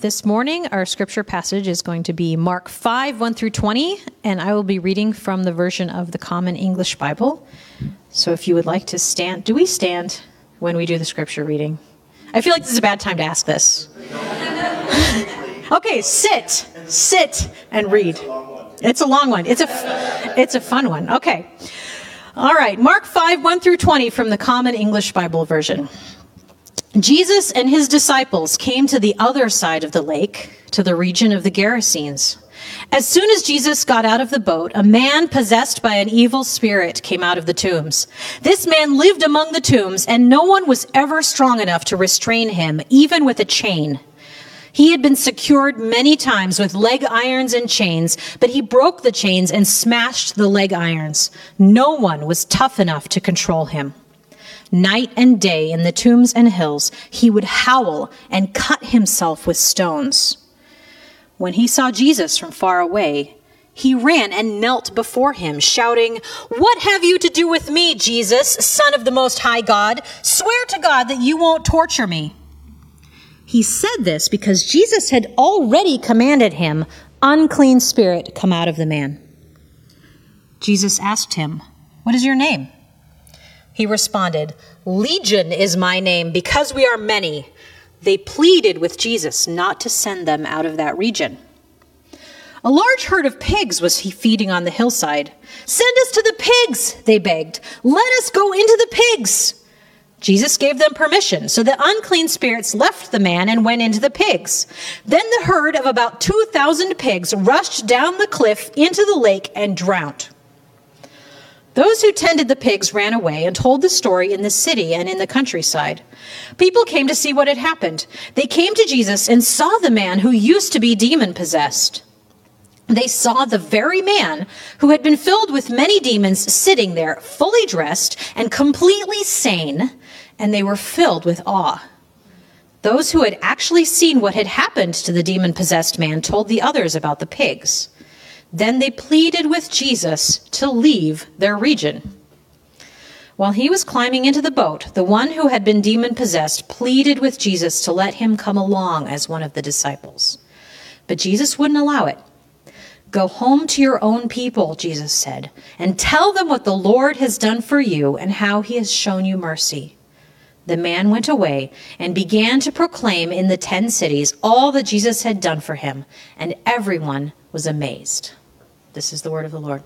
This morning, our scripture passage is going to be Mark 5, 1 through 20, and I will be reading from the version of the Common English Bible. So if you would like to stand, do we stand when we do the scripture reading? I feel like this is a bad time to ask this. okay, sit, sit, and read. It's a long one. It's a, it's a fun one. Okay. All right, Mark 5, 1 through 20 from the Common English Bible version. Jesus and his disciples came to the other side of the lake, to the region of the Gerasenes. As soon as Jesus got out of the boat, a man possessed by an evil spirit came out of the tombs. This man lived among the tombs, and no one was ever strong enough to restrain him, even with a chain. He had been secured many times with leg irons and chains, but he broke the chains and smashed the leg irons. No one was tough enough to control him. Night and day in the tombs and hills, he would howl and cut himself with stones. When he saw Jesus from far away, he ran and knelt before him, shouting, What have you to do with me, Jesus, Son of the Most High God? Swear to God that you won't torture me. He said this because Jesus had already commanded him, Unclean spirit, come out of the man. Jesus asked him, What is your name? He responded, Legion is my name because we are many. They pleaded with Jesus not to send them out of that region. A large herd of pigs was he feeding on the hillside. Send us to the pigs, they begged. Let us go into the pigs. Jesus gave them permission, so the unclean spirits left the man and went into the pigs. Then the herd of about 2,000 pigs rushed down the cliff into the lake and drowned. Those who tended the pigs ran away and told the story in the city and in the countryside. People came to see what had happened. They came to Jesus and saw the man who used to be demon possessed. They saw the very man who had been filled with many demons sitting there, fully dressed and completely sane, and they were filled with awe. Those who had actually seen what had happened to the demon possessed man told the others about the pigs. Then they pleaded with Jesus to leave their region. While he was climbing into the boat, the one who had been demon possessed pleaded with Jesus to let him come along as one of the disciples. But Jesus wouldn't allow it. Go home to your own people, Jesus said, and tell them what the Lord has done for you and how he has shown you mercy. The man went away and began to proclaim in the ten cities all that Jesus had done for him, and everyone was amazed. This is the word of the Lord.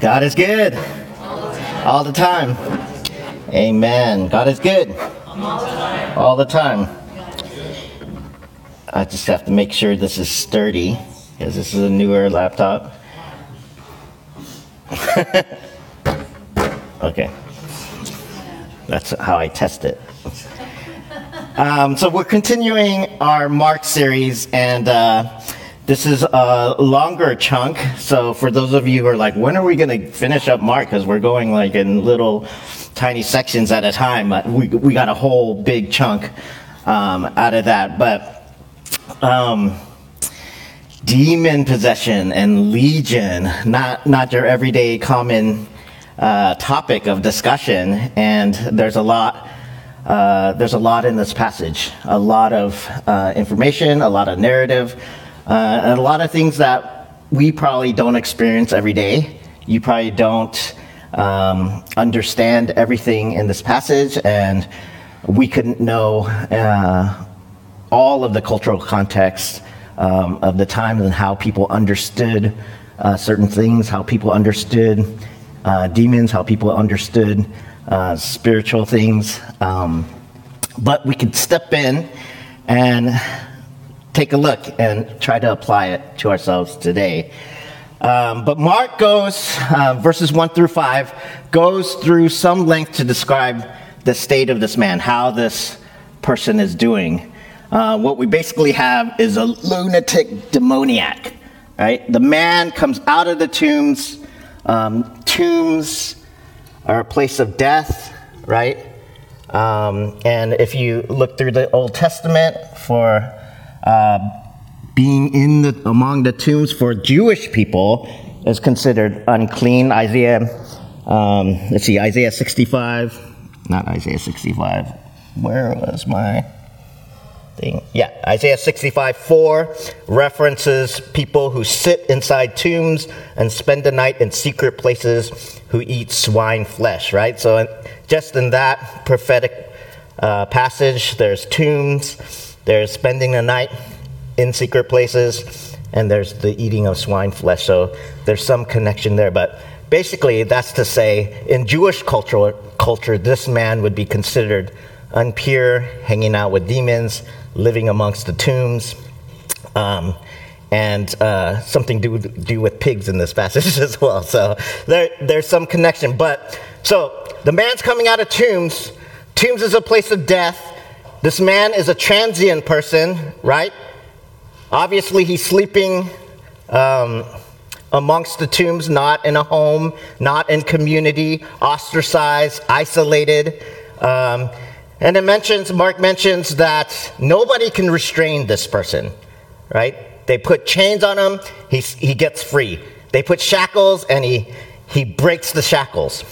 God is good. All the time. Amen. God is good. All the time. I just have to make sure this is sturdy because this is a newer laptop. okay. That's how I test it. Um, so we're continuing our Mark series, and uh, this is a longer chunk. So for those of you who are like, when are we going to finish up Mark? Because we're going like in little tiny sections at a time. We we got a whole big chunk um, out of that, but. Um, demon possession and legion, not not your everyday common uh, topic of discussion, and there's a lot uh, there's a lot in this passage, a lot of uh, information, a lot of narrative, uh, and a lot of things that we probably don't experience every day. You probably don't um, understand everything in this passage, and we couldn't know uh, all of the cultural context um, of the time and how people understood uh, certain things, how people understood demons, how people understood uh, spiritual things. Um, but we could step in and take a look and try to apply it to ourselves today. Um, but Mark goes, uh, verses 1 through 5, goes through some length to describe the state of this man, how this person is doing. Uh, what we basically have is a lunatic demoniac, right? The man comes out of the tombs. Um, tombs are a place of death, right? Um, and if you look through the Old Testament for uh, being in the among the tombs for Jewish people is considered unclean. Isaiah, um, let's see, Isaiah 65, not Isaiah 65. Where was my Yeah, Isaiah 65 4 references people who sit inside tombs and spend the night in secret places who eat swine flesh, right? So, just in that prophetic uh, passage, there's tombs, there's spending the night in secret places, and there's the eating of swine flesh. So, there's some connection there. But basically, that's to say, in Jewish culture, culture this man would be considered unpure, hanging out with demons, living amongst the tombs, um, and uh, something to do with pigs in this passage as well. So there, there's some connection. But so the man's coming out of tombs. Tombs is a place of death. This man is a transient person, right? Obviously, he's sleeping um, amongst the tombs, not in a home, not in community, ostracized, isolated. Um, and it mentions, Mark mentions that nobody can restrain this person, right? They put chains on him, he, he gets free. They put shackles and he, he breaks the shackles.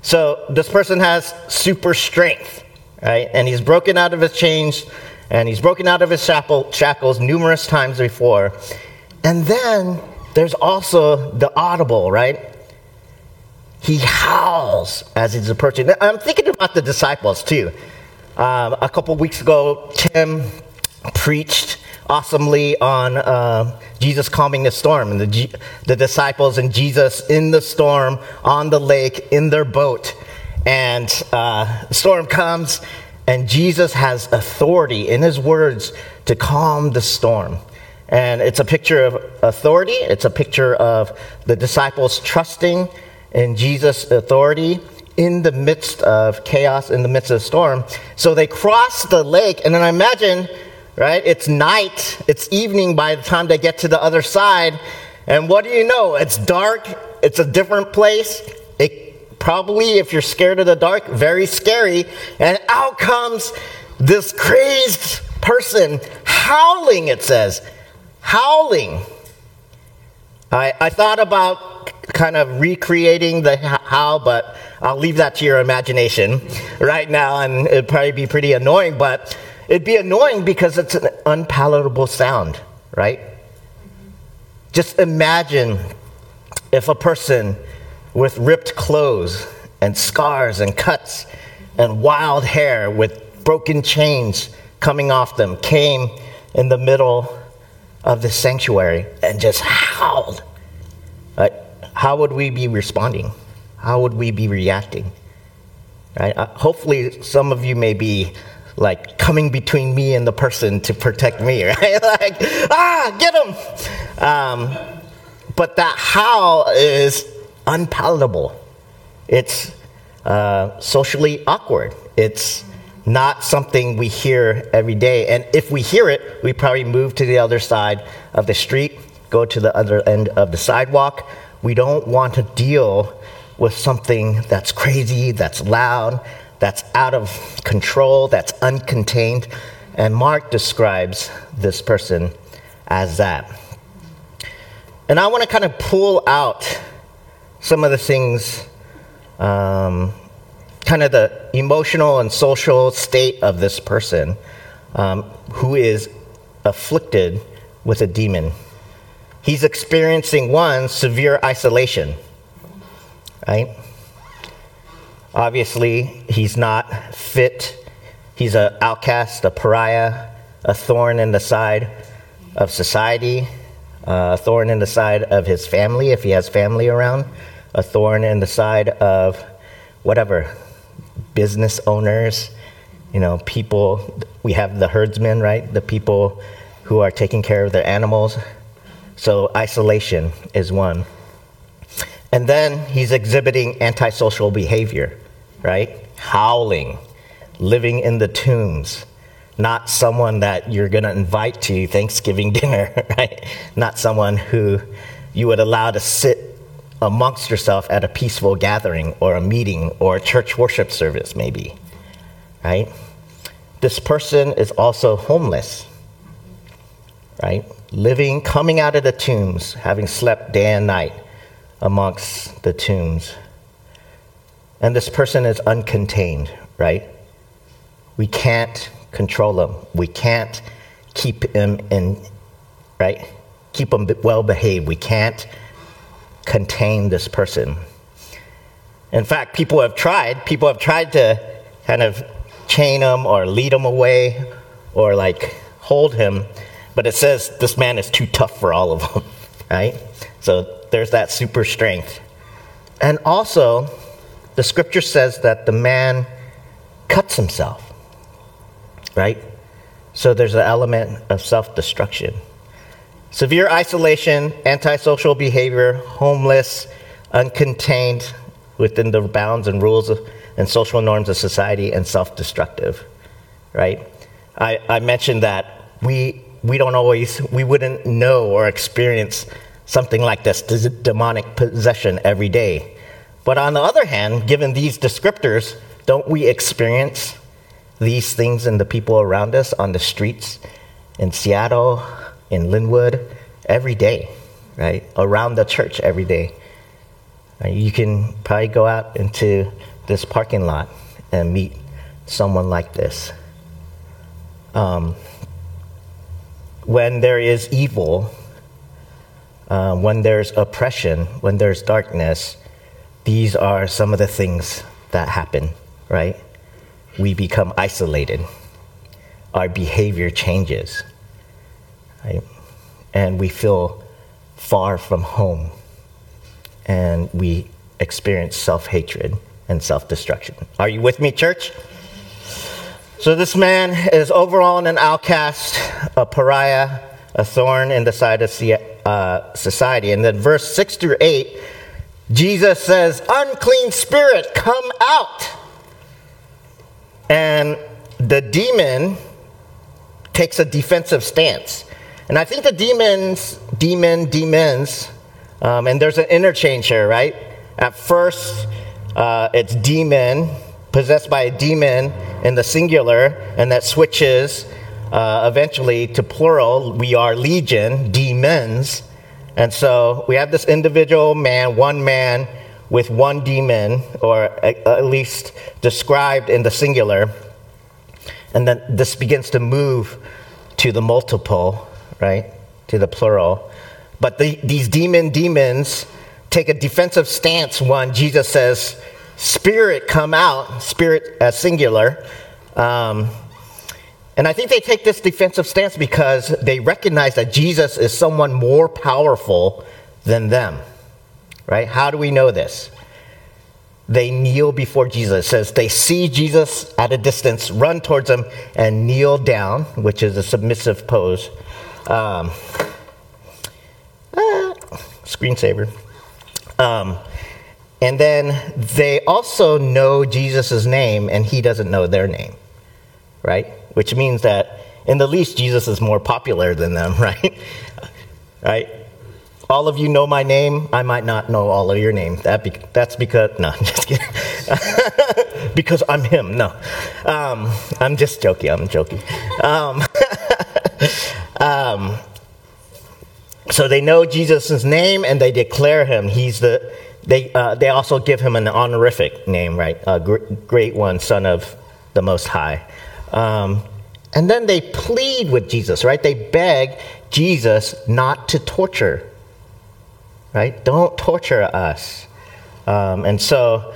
So this person has super strength, right? And he's broken out of his chains and he's broken out of his shackles numerous times before. And then there's also the audible, right? He howls as he's approaching. I'm thinking about the disciples too. Um, a couple weeks ago, Tim preached awesomely on uh, Jesus calming the storm and the, G- the disciples and Jesus in the storm on the lake in their boat. And uh, the storm comes, and Jesus has authority in his words to calm the storm. And it's a picture of authority, it's a picture of the disciples trusting in Jesus' authority in the midst of chaos, in the midst of storm. So they cross the lake, and then I imagine, right, it's night, it's evening by the time they get to the other side. And what do you know? It's dark, it's a different place. It probably, if you're scared of the dark, very scary. And out comes this crazed person howling, it says. Howling. I, I thought about kind of recreating the how, but I'll leave that to your imagination right now, and it'd probably be pretty annoying, but it'd be annoying because it's an unpalatable sound, right? Just imagine if a person with ripped clothes and scars and cuts and wild hair with broken chains coming off them came in the middle of the sanctuary and just howled. Right? How would we be responding? How would we be reacting? Right? Uh, hopefully, some of you may be like coming between me and the person to protect me, right? like, ah, get him. Um, but that how is unpalatable. It's uh, socially awkward. It's not something we hear every day. And if we hear it, we probably move to the other side of the street, go to the other end of the sidewalk, we don't want to deal with something that's crazy, that's loud, that's out of control, that's uncontained. And Mark describes this person as that. And I want to kind of pull out some of the things, um, kind of the emotional and social state of this person um, who is afflicted with a demon he's experiencing one severe isolation, right? Obviously, he's not fit. He's an outcast, a pariah, a thorn in the side of society, uh, a thorn in the side of his family, if he has family around, a thorn in the side of whatever, business owners, you know, people. We have the herdsmen, right? The people who are taking care of their animals. So isolation is one. And then he's exhibiting antisocial behavior, right? Howling, living in the tombs, not someone that you're going to invite to Thanksgiving dinner, right? Not someone who you would allow to sit amongst yourself at a peaceful gathering or a meeting or a church worship service, maybe, right? This person is also homeless, right? Living, coming out of the tombs, having slept day and night amongst the tombs. and this person is uncontained, right? We can't control him. We can't keep him in, right? Keep him well behaved. We can't contain this person. In fact, people have tried. People have tried to kind of chain him or lead him away or like hold him, but it says this man is too tough for all of them, right? So there's that super strength. And also, the scripture says that the man cuts himself, right? So there's an element of self destruction. Severe isolation, antisocial behavior, homeless, uncontained within the bounds and rules of, and social norms of society, and self destructive, right? I, I mentioned that we, we don't always, we wouldn't know or experience something like this demonic possession every day. But on the other hand, given these descriptors, don't we experience these things in the people around us on the streets in Seattle, in Lynnwood, every day, right? Around the church every day. You can probably go out into this parking lot and meet someone like this. Um, when there is evil, uh, when there's oppression, when there's darkness, these are some of the things that happen, right? We become isolated. Our behavior changes, right? And we feel far from home. And we experience self hatred and self destruction. Are you with me, church? So, this man is overall an outcast, a pariah, a thorn in the side of uh, society. And then, verse 6 through 8, Jesus says, Unclean spirit, come out. And the demon takes a defensive stance. And I think the demons, demon, demons, um, and there's an interchange here, right? At first, uh, it's demon, possessed by a demon in the singular, and that switches uh, eventually to plural. We are legion, demons. And so we have this individual man, one man with one demon, or at least described in the singular. And then this begins to move to the multiple, right? To the plural. But the, these demon demons take a defensive stance when Jesus says, Spirit come out, spirit as singular. Um, and I think they take this defensive stance because they recognize that Jesus is someone more powerful than them. Right? How do we know this? They kneel before Jesus. It says they see Jesus at a distance, run towards him, and kneel down, which is a submissive pose. Um, ah, screensaver. Um, and then they also know Jesus' name, and he doesn't know their name, right? Which means that, in the least, Jesus is more popular than them, right? right? All of you know my name. I might not know all of your name. That be, that's because, no, just kidding. because I'm him. No. Um, I'm just joking. I'm joking. Um, um, so they know Jesus' name and they declare him. He's the they, uh, they also give him an honorific name, right? Great one, son of the Most High. Um, and then they plead with Jesus, right? They beg Jesus not to torture, right? Don't torture us. Um, and so,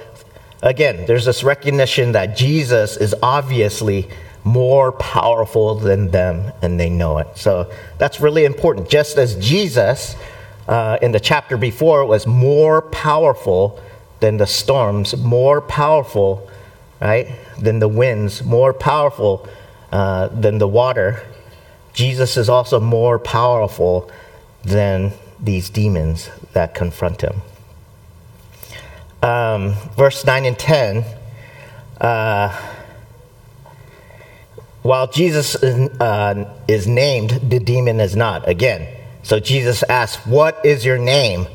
again, there's this recognition that Jesus is obviously more powerful than them, and they know it. So that's really important. Just as Jesus uh, in the chapter before was more powerful than the storms, more powerful, right, than the winds, more powerful uh, than the water. Jesus is also more powerful than these demons that confront him. Um, verse 9 and 10. Uh, while Jesus is, uh, is named, the demon is not. Again, so Jesus asks, What is your name?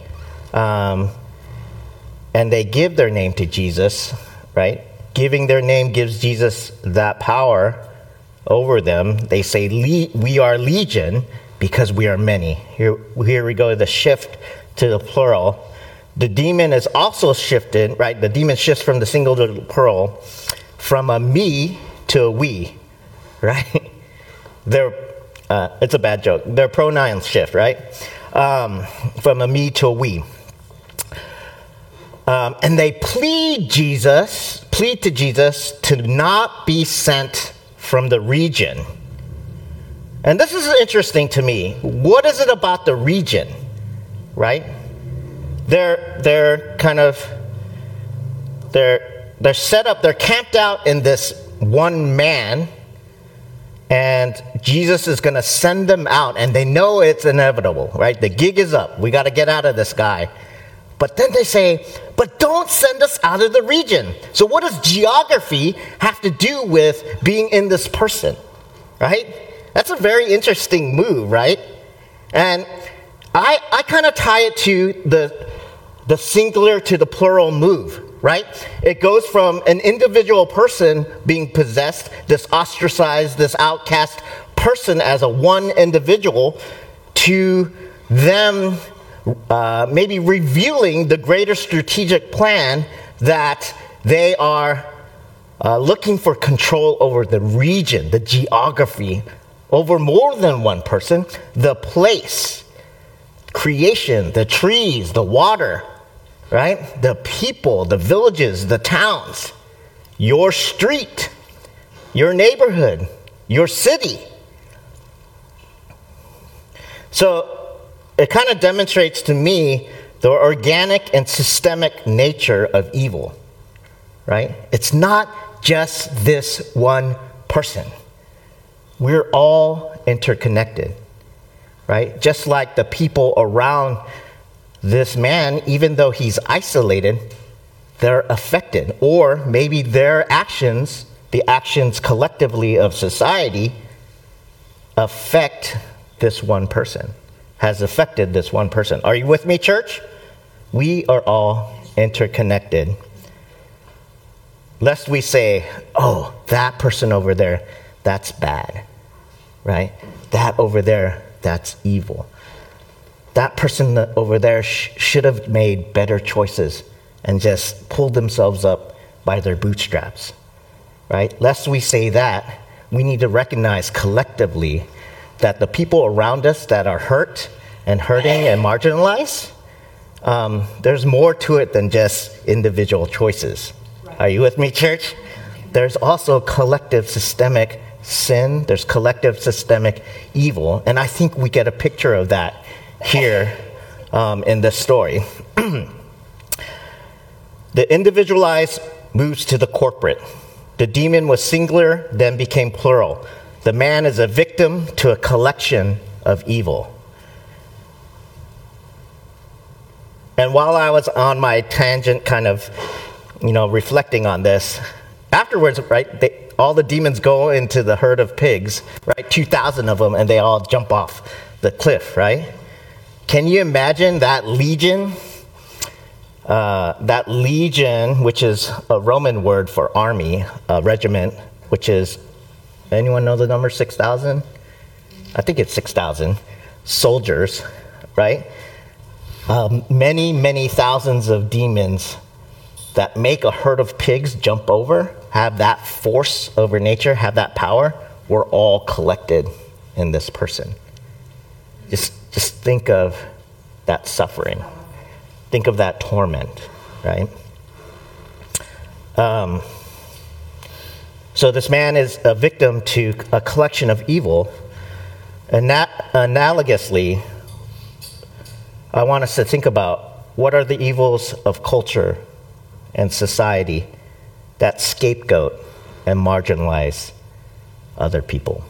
Um, and they give their name to Jesus, right? Giving their name gives Jesus that power over them. They say, We are legion because we are many. Here, here we go, the shift to the plural. the demon is also shifted, right? The demon shifts from the single to the plural, from a me to a we, right? They're, uh, it's a bad joke. Their pronouns shift, right? Um, from a me to a we. Um, and they plead Jesus, plead to Jesus to not be sent from the region. And this is interesting to me. What is it about the region, right? They're they're kind of they're they're set up. They're camped out in this one man, and Jesus is going to send them out, and they know it's inevitable, right? The gig is up. We got to get out of this guy. But then they say, but don't send us out of the region. So, what does geography have to do with being in this person? Right? That's a very interesting move, right? And I, I kind of tie it to the, the singular to the plural move, right? It goes from an individual person being possessed, this ostracized, this outcast person as a one individual, to them uh, maybe revealing the greater strategic plan that they are uh, looking for control over the region, the geography, over more than one person, the place, creation, the trees, the water, right? The people, the villages, the towns, your street, your neighborhood, your city. So it kind of demonstrates to me the organic and systemic nature of evil, right? It's not just this one person. We're all interconnected, right? Just like the people around this man, even though he's isolated, they're affected. Or maybe their actions, the actions collectively of society, affect this one person has affected this one person. Are you with me, church? We are all interconnected. Lest we say, oh, that person over there, that's bad, right? That over there, that's evil. That person over there sh- should have made better choices and just pulled themselves up by their bootstraps, right? Lest we say that, we need to recognize collectively that the people around us that are hurt and hurting and marginalized, um, there's more to it than just individual choices. Are you with me, church? There's also collective systemic sin, there's collective systemic evil, and I think we get a picture of that here um, in this story. the individualized moves to the corporate. The demon was singular, then became plural. The man is a victim to a collection of evil. And while I was on my tangent, kind of, you know, reflecting on this, afterwards, right, they, all the demons go into the herd of pigs, right, 2,000 of them, and they all jump off the cliff, right? Can you imagine that legion? Uh, that legion, which is a Roman word for army, a regiment, which is Anyone know the number 6,000? I think it's 6,000 soldiers, right? Um, many, many thousands of demons that make a herd of pigs jump over, have that force over nature, have that power, were all collected in this person. Just, just think of that suffering. Think of that torment, right? Um, so this man is a victim to a collection of evil. Ana- analogously, I want us to think about what are the evils of culture and society that scapegoat and marginalize other people,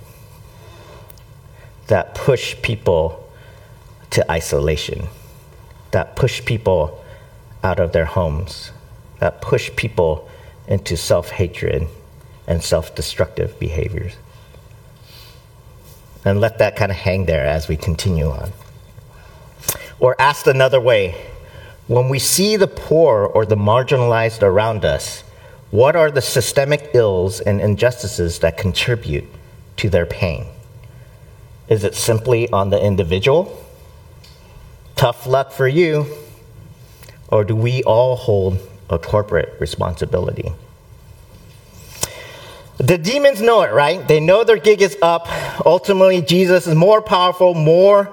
that push people to isolation, that push people out of their homes, that push people into self hatred and self destructive behaviors. And let that kind of hang there as we continue on. Or asked another way, when we see the poor or the marginalized around us, what are the systemic ills and injustices that contribute to their pain? Is it simply on the individual? Tough luck for you. Or do we all hold a corporate responsibility? The demons know it, right? They know their gig is up. Ultimately, Jesus is more powerful, more,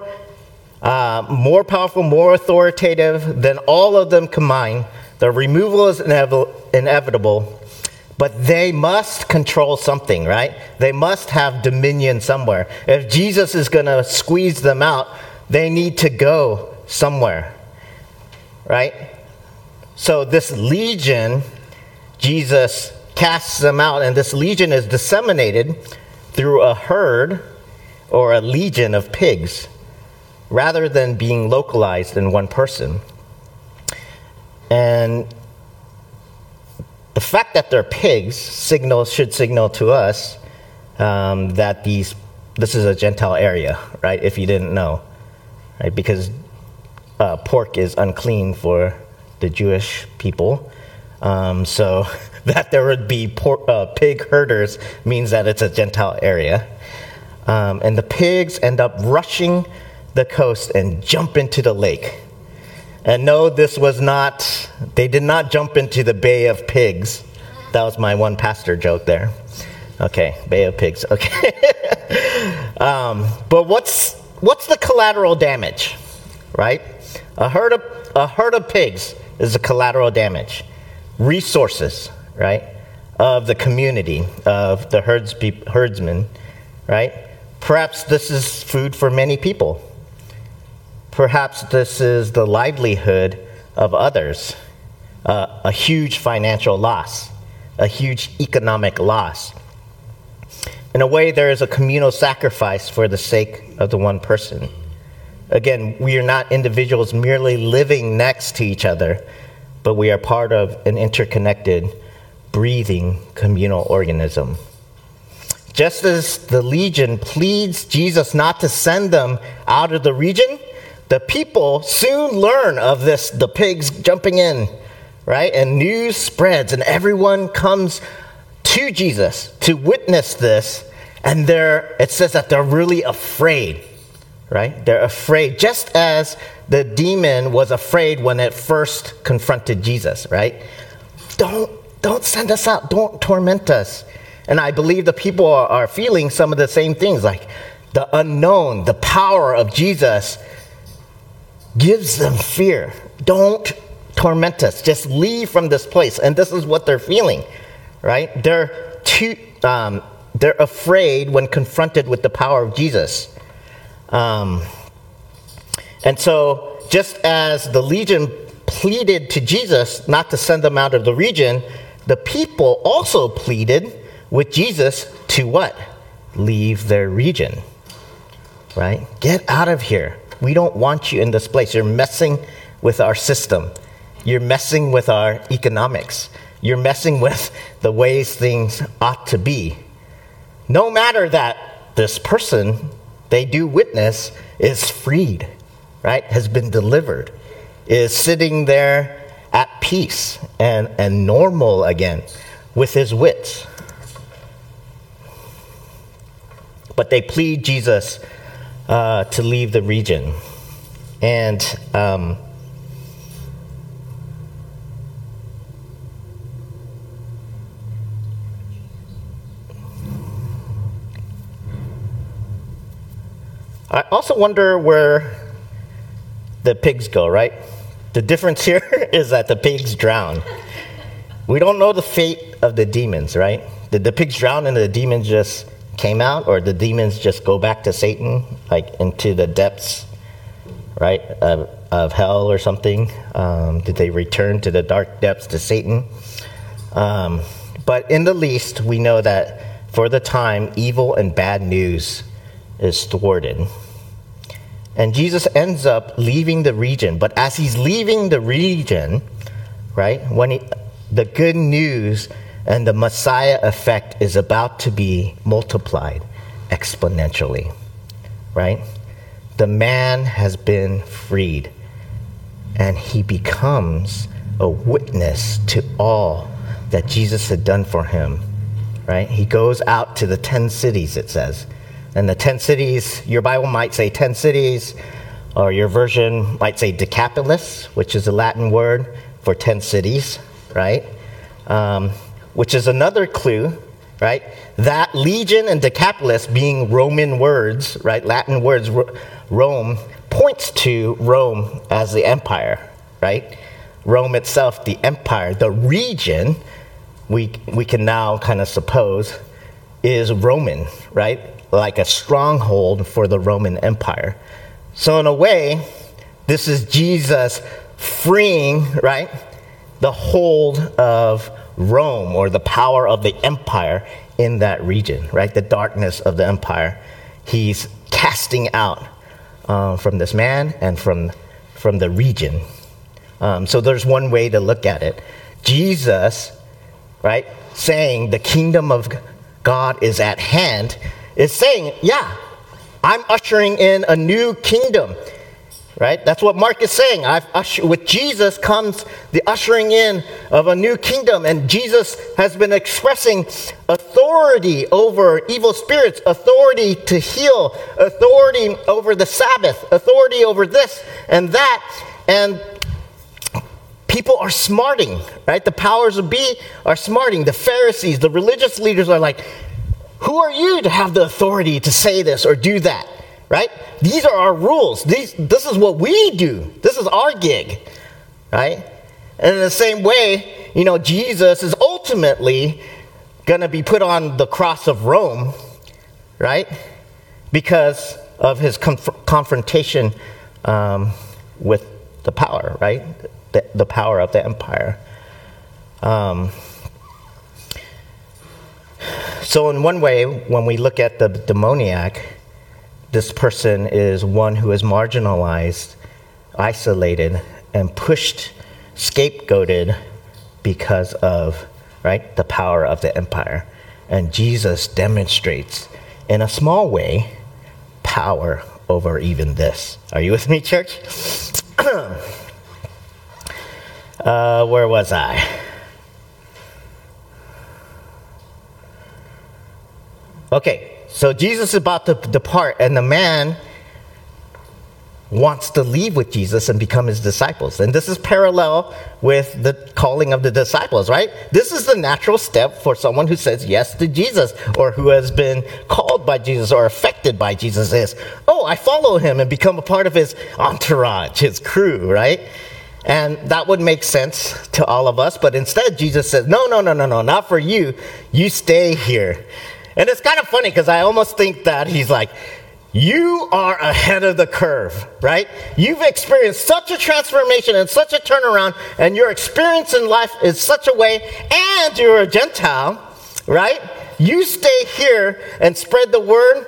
uh, more powerful, more authoritative than all of them combined. The removal is inevitable, but they must control something, right? They must have dominion somewhere. If Jesus is going to squeeze them out, they need to go somewhere, right? So, this legion, Jesus casts them out, and this legion is disseminated through a herd or a legion of pigs rather than being localized in one person. And the fact that they're pigs signals should signal to us um, that these this is a Gentile area, right? If you didn't know, right? Because uh, pork is unclean for the Jewish people, um, so that there would be uh, pig herders means that it's a Gentile area. Um, and the pigs end up rushing the coast and jump into the lake. And no, this was not, they did not jump into the Bay of Pigs. That was my one pastor joke there. Okay, Bay of Pigs. Okay. um, but what's, what's the collateral damage, right? A herd, of, a herd of pigs is a collateral damage. Resources, right, of the community, of the herds, herdsmen, right? Perhaps this is food for many people. Perhaps this is the livelihood of others. Uh, a huge financial loss, a huge economic loss. In a way, there is a communal sacrifice for the sake of the one person. Again, we are not individuals merely living next to each other, but we are part of an interconnected breathing communal organism. Just as the legion pleads Jesus not to send them out of the region, the people soon learn of this, the pigs jumping in, right? And news spreads, and everyone comes to Jesus to witness this. And they're, it says that they're really afraid, right? They're afraid, just as the demon was afraid when it first confronted Jesus, right? Don't don't send us out. Don't torment us. And I believe the people are, feeling some of the same things like the unknown, the power of Jesus gives them fear. Don't torment us. Just leave from this place. And this is what they're feeling, right? They're too, um, they're afraid when confronted with the power of Jesus. Um, and so, just as the legion pleaded to Jesus not to send them out of the region, the people also pleaded with Jesus to what? Leave their region. Right? Get out of here. We don't want you in this place. You're messing with our system. You're messing with our economics. You're messing with the ways things ought to be. No matter that this person they do witness is freed, right? Has been delivered, is sitting there at peace and, and normal again with his wits. But they plead Jesus uh, to leave the region. And um, I also wonder where the pigs go, right? The difference here is that the pigs drown. We don't know the fate of the demons, right? Did the pigs drown and the demons just came out, or the demons just go back to Satan, like into the depths, right, of, of hell or something? Um, did they return to the dark depths to Satan? Um, but in the least, we know that for the time, evil and bad news is thwarted. And Jesus ends up leaving the region. But as he's leaving the region, right, when he, the good news and the Messiah effect is about to be multiplied exponentially, right? The man has been freed, and he becomes a witness to all that Jesus had done for him, right? He goes out to the 10 cities, it says and the 10 cities, your Bible might say 10 cities, or your version might say Decapolis, which is a Latin word for 10 cities, right? Um, which is another clue, right? That legion and Decapolis being Roman words, right? Latin words, Rome, points to Rome as the empire, right? Rome itself, the empire, the region, we, we can now kind of suppose is Roman, right? Like a stronghold for the Roman Empire. So, in a way, this is Jesus freeing, right, the hold of Rome or the power of the empire in that region, right? The darkness of the empire. He's casting out uh, from this man and from, from the region. Um, so, there's one way to look at it. Jesus, right, saying the kingdom of God is at hand, is saying, yeah, I'm ushering in a new kingdom. Right? That's what Mark is saying. I've usher- with Jesus comes the ushering in of a new kingdom, and Jesus has been expressing authority over evil spirits, authority to heal, authority over the Sabbath, authority over this and that. And people are smarting, right? The powers of be are smarting. The Pharisees, the religious leaders are like, who are you to have the authority to say this or do that? Right? These are our rules. These, this is what we do. This is our gig. Right? And in the same way, you know, Jesus is ultimately going to be put on the cross of Rome, right? Because of his conf- confrontation um, with the power, right? The, the, power of the empire. Um, so, in one way, when we look at the demoniac, this person is one who is marginalized, isolated, and pushed, scapegoated because of right the power of the empire. And Jesus demonstrates, in a small way, power over even this. Are you with me, church? uh, where was I? Okay, so Jesus is about to depart, and the man wants to leave with Jesus and become his disciples. And this is parallel with the calling of the disciples, right? This is the natural step for someone who says yes to Jesus or who has been called by Jesus or affected by Jesus is, oh, I follow him and become a part of his entourage, his crew, right? And that would make sense to all of us, but instead Jesus says, no, no, no, no, no, not for you. You stay here. And it's kind of funny because I almost think that he's like, you are ahead of the curve, right? You've experienced such a transformation and such a turnaround, and your experience in life is such a way, and you're a Gentile, right? You stay here and spread the word,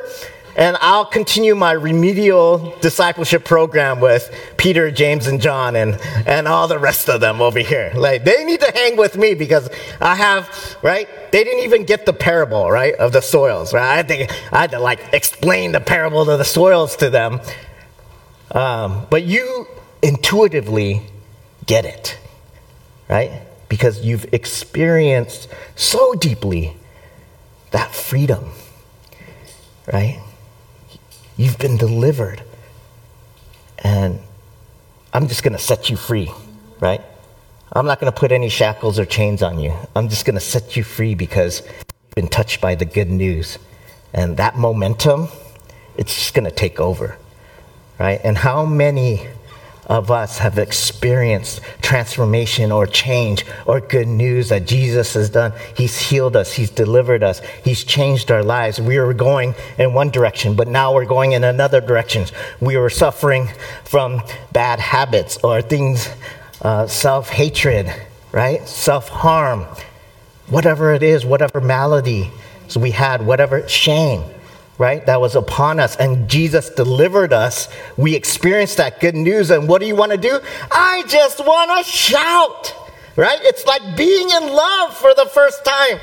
and I'll continue my remedial discipleship program with Peter, James, and John, and, and all the rest of them over here. Like, they need to hang with me because I have, right? They didn't even get the parable, right, of the soils, right? I had to, I had to like explain the parable of the soils to them. Um, but you intuitively get it, right? Because you've experienced so deeply that freedom, right? You've been delivered. And I'm just going to set you free, right? I'm not going to put any shackles or chains on you. I'm just going to set you free because you've been touched by the good news. And that momentum, it's just going to take over, right? And how many of us have experienced transformation or change or good news that Jesus has done. He's healed us, He's delivered us, He's changed our lives. We were going in one direction, but now we're going in another direction. We were suffering from bad habits or things, uh, self hatred, right? Self harm, whatever it is, whatever malady we had, whatever shame right? That was upon us. And Jesus delivered us. We experienced that good news. And what do you want to do? I just want to shout, right? It's like being in love for the first time.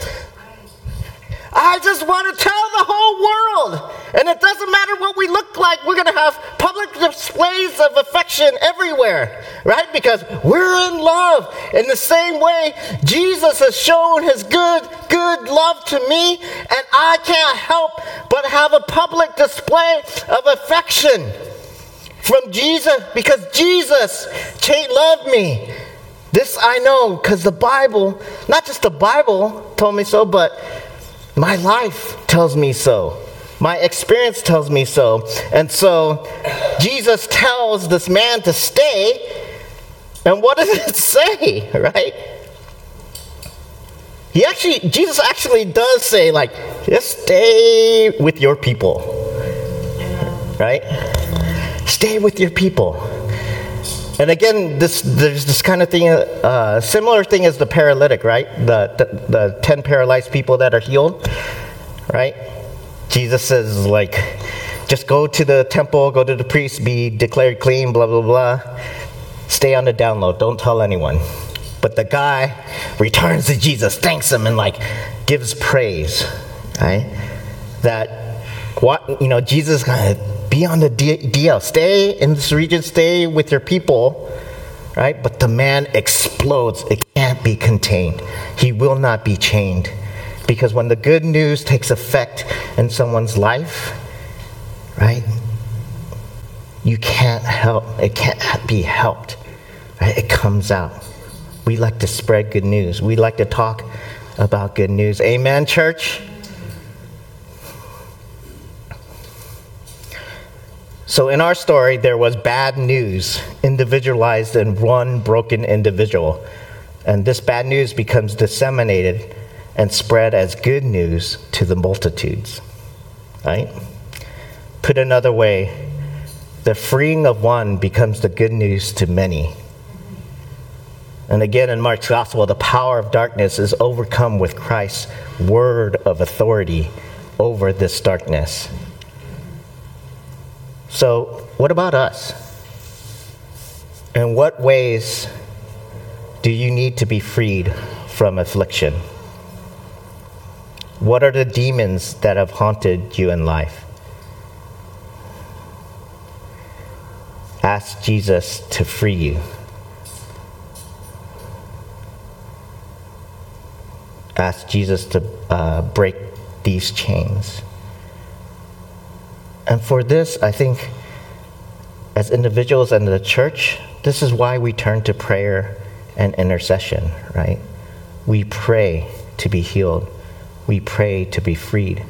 I just want to tell the whole world. And it doesn't matter what we look like, we're going to have public displays of affection everywhere, right? Because we're in love. In the same way, Jesus has shown his good, good love to me, and I can't help but have a public display of affection from Jesus because Jesus loved me. This I know because the Bible, not just the Bible told me so, but my life tells me so. My experience tells me so. And so Jesus tells this man to stay. And what does it say, right? He actually, Jesus actually does say, like, just stay with your people, right? Stay with your people. And again, this there's this kind of thing, uh, similar thing as the paralytic, right? The, the, the ten paralyzed people that are healed, right? Jesus says like, just go to the temple, go to the priest, be declared clean, blah blah blah. Stay on the download. Don't tell anyone. But the guy returns to Jesus, thanks him, and like gives praise, right? That what you know, Jesus be on the DL. Stay in this region, stay with your people, right? But the man explodes. It can't be contained. He will not be chained. Because when the good news takes effect in someone's life, right? You can't help, it can't be helped. Right? It comes out. We like to spread good news. We like to talk about good news. Amen, church? So, in our story, there was bad news individualized in one broken individual. And this bad news becomes disseminated and spread as good news to the multitudes. Right? Put another way, the freeing of one becomes the good news to many. And again, in Mark's gospel, the power of darkness is overcome with Christ's word of authority over this darkness. So, what about us? In what ways do you need to be freed from affliction? What are the demons that have haunted you in life? Ask Jesus to free you. Ask Jesus to uh, break these chains. And for this, I think, as individuals and the church, this is why we turn to prayer and intercession, right? We pray to be healed, we pray to be freed.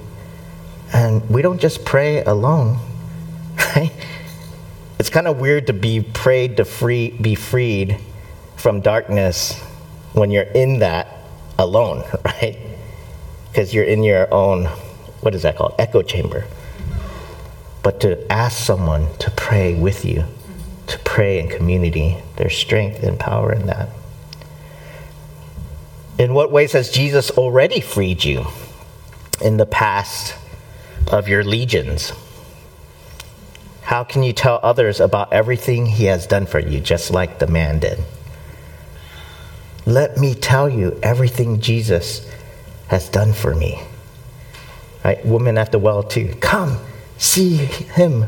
And we don't just pray alone, right? It's kind of weird to be prayed to free, be freed from darkness when you're in that alone, right? Because you're in your own, what is that called? Echo chamber but to ask someone to pray with you, to pray in community. There's strength and power in that. In what ways has Jesus already freed you in the past of your legions? How can you tell others about everything he has done for you, just like the man did? Let me tell you everything Jesus has done for me. Right? Woman at the well, too. Come, see him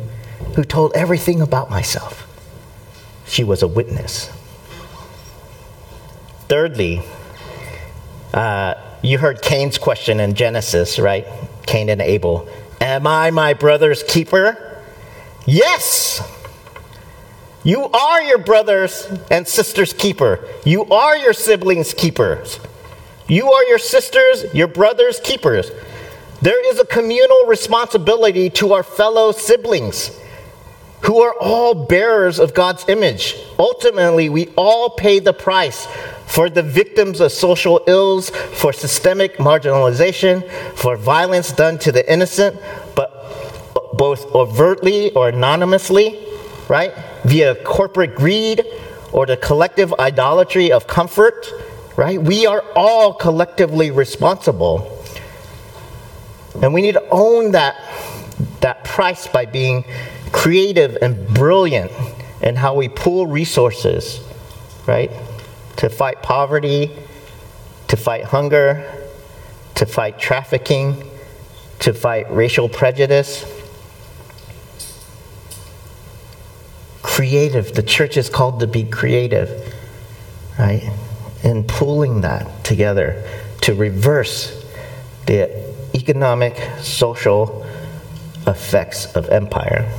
who told everything about myself. She was a witness. Thirdly, uh, you heard Cain's question in Genesis, right? Cain and Abel. Am I my brother's keeper? Yes! You are your brother's and sister's keeper. You are your siblings' keepers. You are your sister's, your brother's keepers. There is a communal responsibility to our fellow siblings who are all bearers of God's image. Ultimately, we all pay the price for the victims of social ills, for systemic marginalization, for violence done to the innocent, but both overtly or anonymously, right? Via corporate greed or the collective idolatry of comfort, right? We are all collectively responsible and we need to own that, that price by being creative and brilliant in how we pool resources, right? To fight poverty, to fight hunger, to fight trafficking, to fight racial prejudice. Creative. The church is called to be creative, right? And pooling that together to reverse the economic, social effects of empire.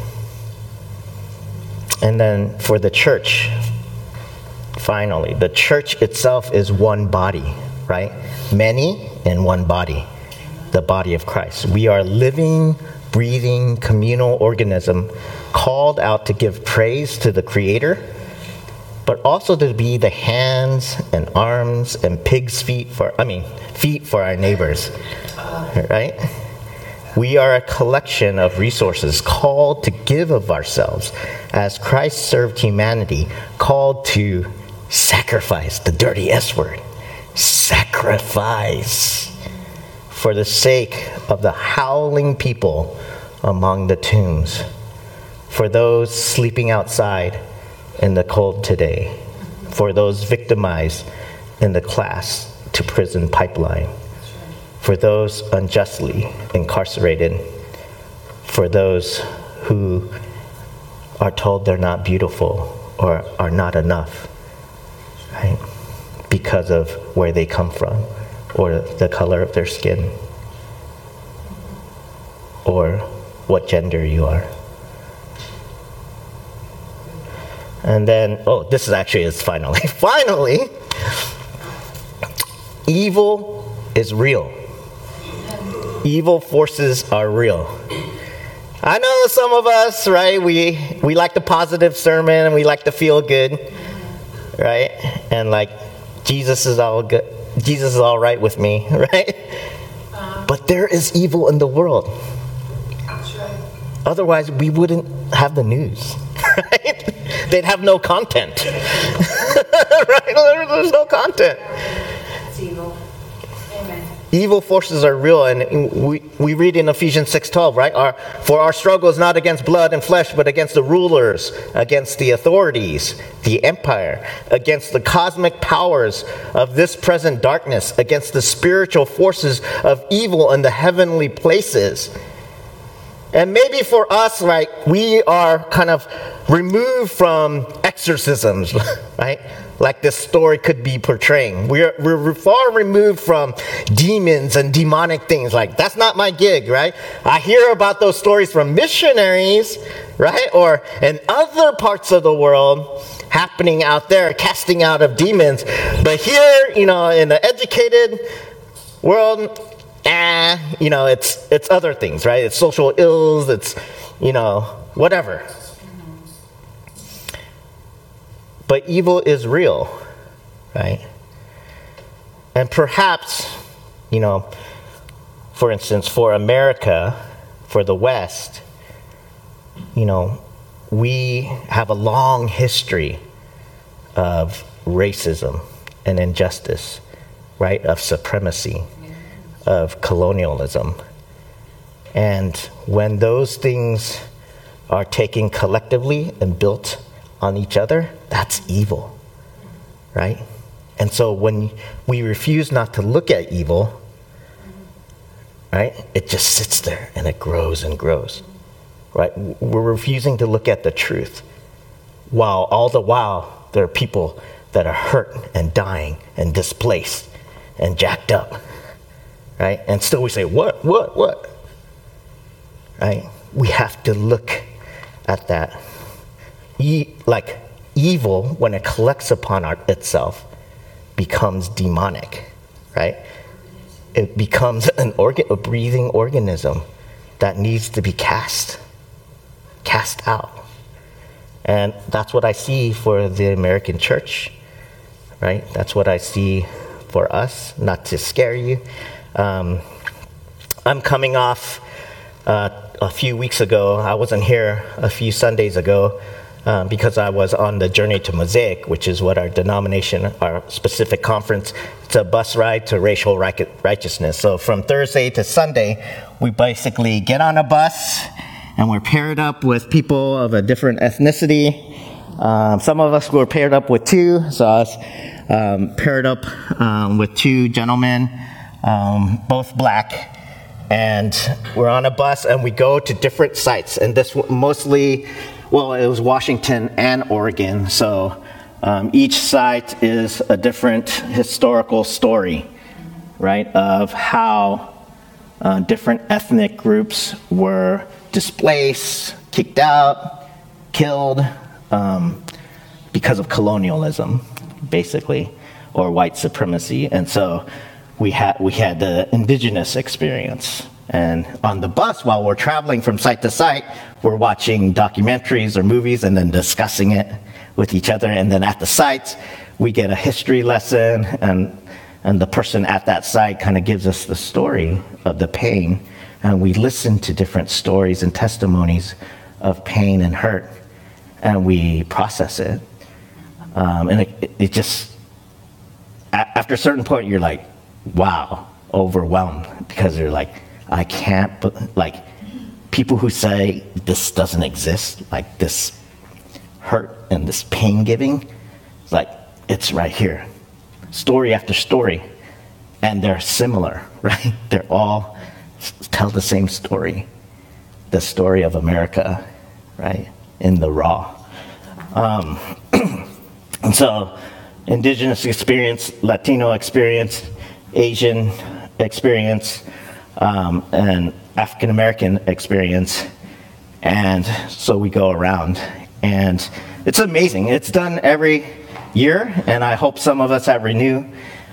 And then for the church, finally, the church itself is one body, right? Many in one body, the body of Christ. We are living, breathing, communal organism called out to give praise to the Creator, but also to be the hands and arms and pig's feet for, I mean, feet for our neighbors, right? We are a collection of resources called to give of ourselves as Christ served humanity, called to sacrifice, the dirty S word, sacrifice for the sake of the howling people among the tombs, for those sleeping outside in the cold today, for those victimized in the class to prison pipeline for those unjustly incarcerated, for those who are told they're not beautiful or are not enough, right? Because of where they come from, or the color of their skin, or what gender you are. And then, oh, this is actually is finally, finally, evil is real evil forces are real. I know some of us, right? We we like the positive sermon and we like to feel good, right? And like Jesus is all good. Jesus is all right with me, right? But there is evil in the world. Otherwise, we wouldn't have the news, right? They'd have no content, right? There's no content. Evil forces are real and we, we read in ephesians 6.12 right our, for our struggle is not against blood and flesh but against the rulers against the authorities the empire against the cosmic powers of this present darkness against the spiritual forces of evil in the heavenly places and maybe for us, right, we are kind of removed from exorcisms, right? Like this story could be portraying. We're, we're far removed from demons and demonic things. Like, that's not my gig, right? I hear about those stories from missionaries, right? Or in other parts of the world happening out there, casting out of demons. But here, you know, in the educated world, ah, you know, it's it's other things, right? It's social ills, it's you know, whatever. But evil is real, right? And perhaps, you know, for instance, for America, for the West, you know, we have a long history of racism and injustice, right? Of supremacy of colonialism. And when those things are taken collectively and built on each other, that's evil, right? And so when we refuse not to look at evil, right, it just sits there and it grows and grows, right? We're refusing to look at the truth, while all the while there are people that are hurt and dying and displaced and jacked up right? And still we say, what, what, what? Right? We have to look at that. E- like evil, when it collects upon our, itself, becomes demonic, right? It becomes an organ, a breathing organism that needs to be cast, cast out. And that's what I see for the American church, right? That's what I see for us, not to scare you, um, I'm coming off uh, a few weeks ago. I wasn't here a few Sundays ago um, because I was on the journey to Mosaic, which is what our denomination, our specific conference, it's a bus ride to racial righteousness. So from Thursday to Sunday, we basically get on a bus and we're paired up with people of a different ethnicity. Um, some of us were paired up with two, so I was um, paired up um, with two gentlemen um, both black. And we're on a bus and we go to different sites. And this mostly, well, it was Washington and Oregon. So um, each site is a different historical story, right, of how uh, different ethnic groups were displaced, kicked out, killed, um, because of colonialism, basically, or white supremacy. And so we had, we had the indigenous experience. And on the bus, while we're traveling from site to site, we're watching documentaries or movies and then discussing it with each other. And then at the sites, we get a history lesson, and, and the person at that site kind of gives us the story of the pain. And we listen to different stories and testimonies of pain and hurt, and we process it. Um, and it, it just, after a certain point, you're like, wow, overwhelmed because they're like, I can't, like, people who say this doesn't exist, like this hurt and this pain giving, like, it's right here. Story after story. And they're similar, right? They're all tell the same story the story of America, right? In the raw. Um, and so, indigenous experience, Latino experience, Asian experience, um, and African American experience. And so we go around. And it's amazing. It's done every year, and I hope some of us at Renew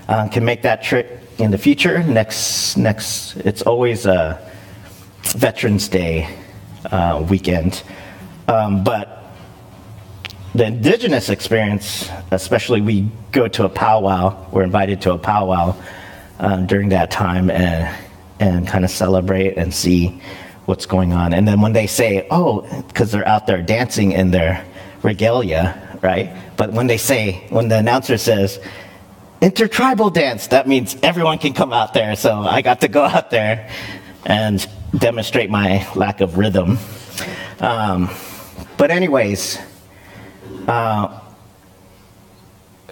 uh, can make that trip in the future. Next, next, it's always a Veterans Day uh, weekend. Um, but the indigenous experience, especially we go to a powwow, we're invited to a powwow um, during that time and, and kind of celebrate and see what's going on. And then when they say, oh, because they're out there dancing in their regalia, right? But when they say, when the announcer says, intertribal dance, that means everyone can come out there. So I got to go out there and demonstrate my lack of rhythm. Um, but, anyways, uh,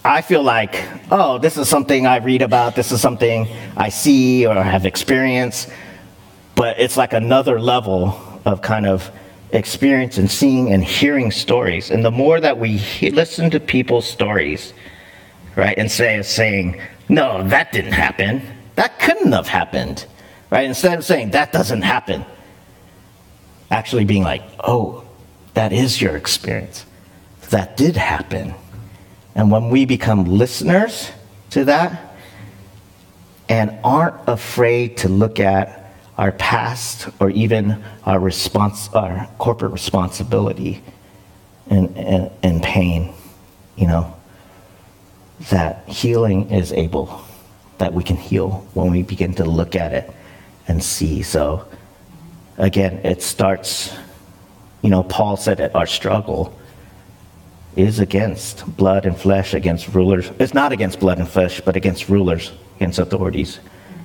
I feel like, oh, this is something I read about, this is something I see or have experienced, but it's like another level of kind of experience and seeing and hearing stories. And the more that we he- listen to people's stories, right, and say, saying, no, that didn't happen, that couldn't have happened, right, instead of saying, that doesn't happen, actually being like, oh, that is your experience. That did happen. And when we become listeners to that and aren't afraid to look at our past or even our response, our corporate responsibility and, and, and pain, you know, that healing is able, that we can heal when we begin to look at it and see. So, again, it starts, you know, Paul said that our struggle is against blood and flesh, against rulers. It's not against blood and flesh, but against rulers, against authorities,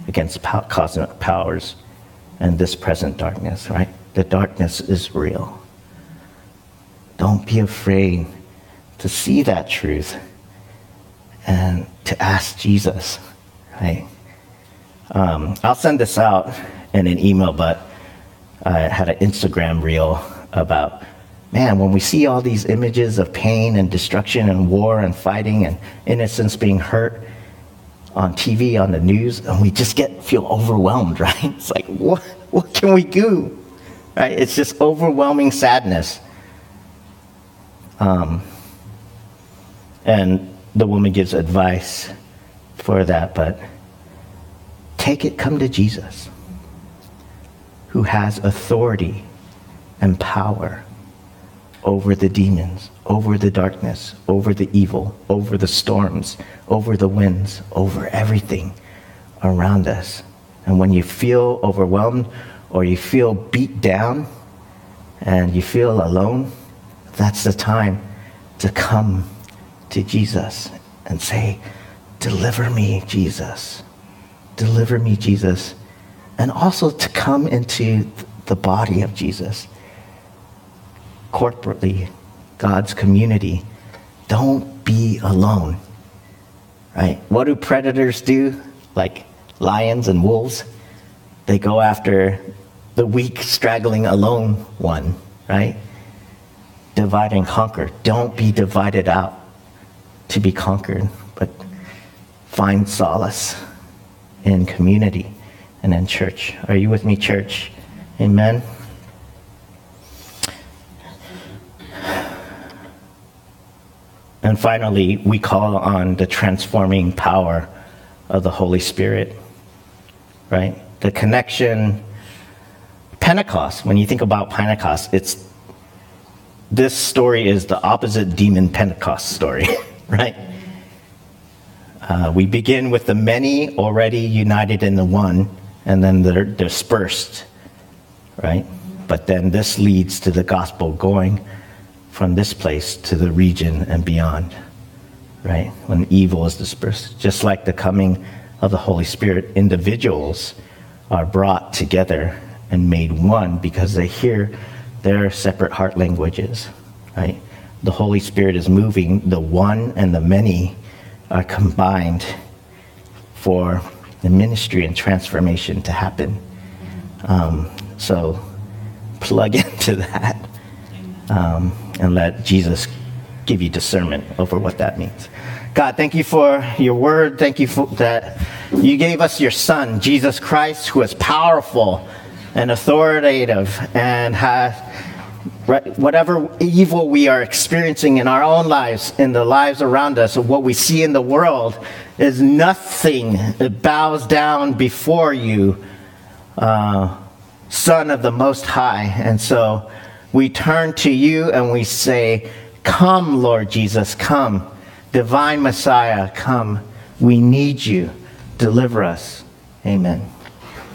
against cosmic powers, and this present darkness, right? The darkness is real. Don't be afraid to see that truth and to ask Jesus, right? Um, I'll send this out in an email, but I had an Instagram reel about man, when we see all these images of pain and destruction and war and fighting and innocence being hurt on TV, on the news, and we just get feel overwhelmed, right? It's like, what, what can we do? Right? It's just overwhelming sadness. Um, and the woman gives advice for that, but take it, come to Jesus, who has authority and power over the demons, over the darkness, over the evil, over the storms, over the winds, over everything around us. And when you feel overwhelmed or you feel beat down and you feel alone, that's the time to come to Jesus and say, Deliver me, Jesus. Deliver me, Jesus. And also to come into the body of Jesus corporately, God's community. Don't be alone. Right? What do predators do? Like lions and wolves? They go after the weak, straggling, alone one, right? Divide and conquer. Don't be divided out to be conquered, but find solace in community and in church. Are you with me, church? Amen. And finally, we call on the transforming power of the Holy Spirit, right? The connection, Pentecost, when you think about Pentecost, it's this story is the opposite demon Pentecost story, right? Uh, we begin with the many already united in the one, and then they're dispersed, right? But then this leads to the gospel going from this place to the region and beyond, right? When evil is dispersed. Just like the coming of the Holy Spirit, individuals are brought together and made one because they hear their separate heart languages, right? The Holy Spirit is moving, the one and the many are combined for the ministry and transformation to happen. Um, so plug into that um, and let Jesus give you discernment over what that means. God, thank you for your word. Thank you for that you gave us your son, Jesus Christ, who is powerful and authoritative and has whatever evil we are experiencing in our own lives, in the lives around us, or what we see in the world, is nothing. It bows down before you, uh, Son of the Most High. And so we turn to you and we say, Come, Lord Jesus, come. Divine Messiah, come. We need you. Deliver us. Amen.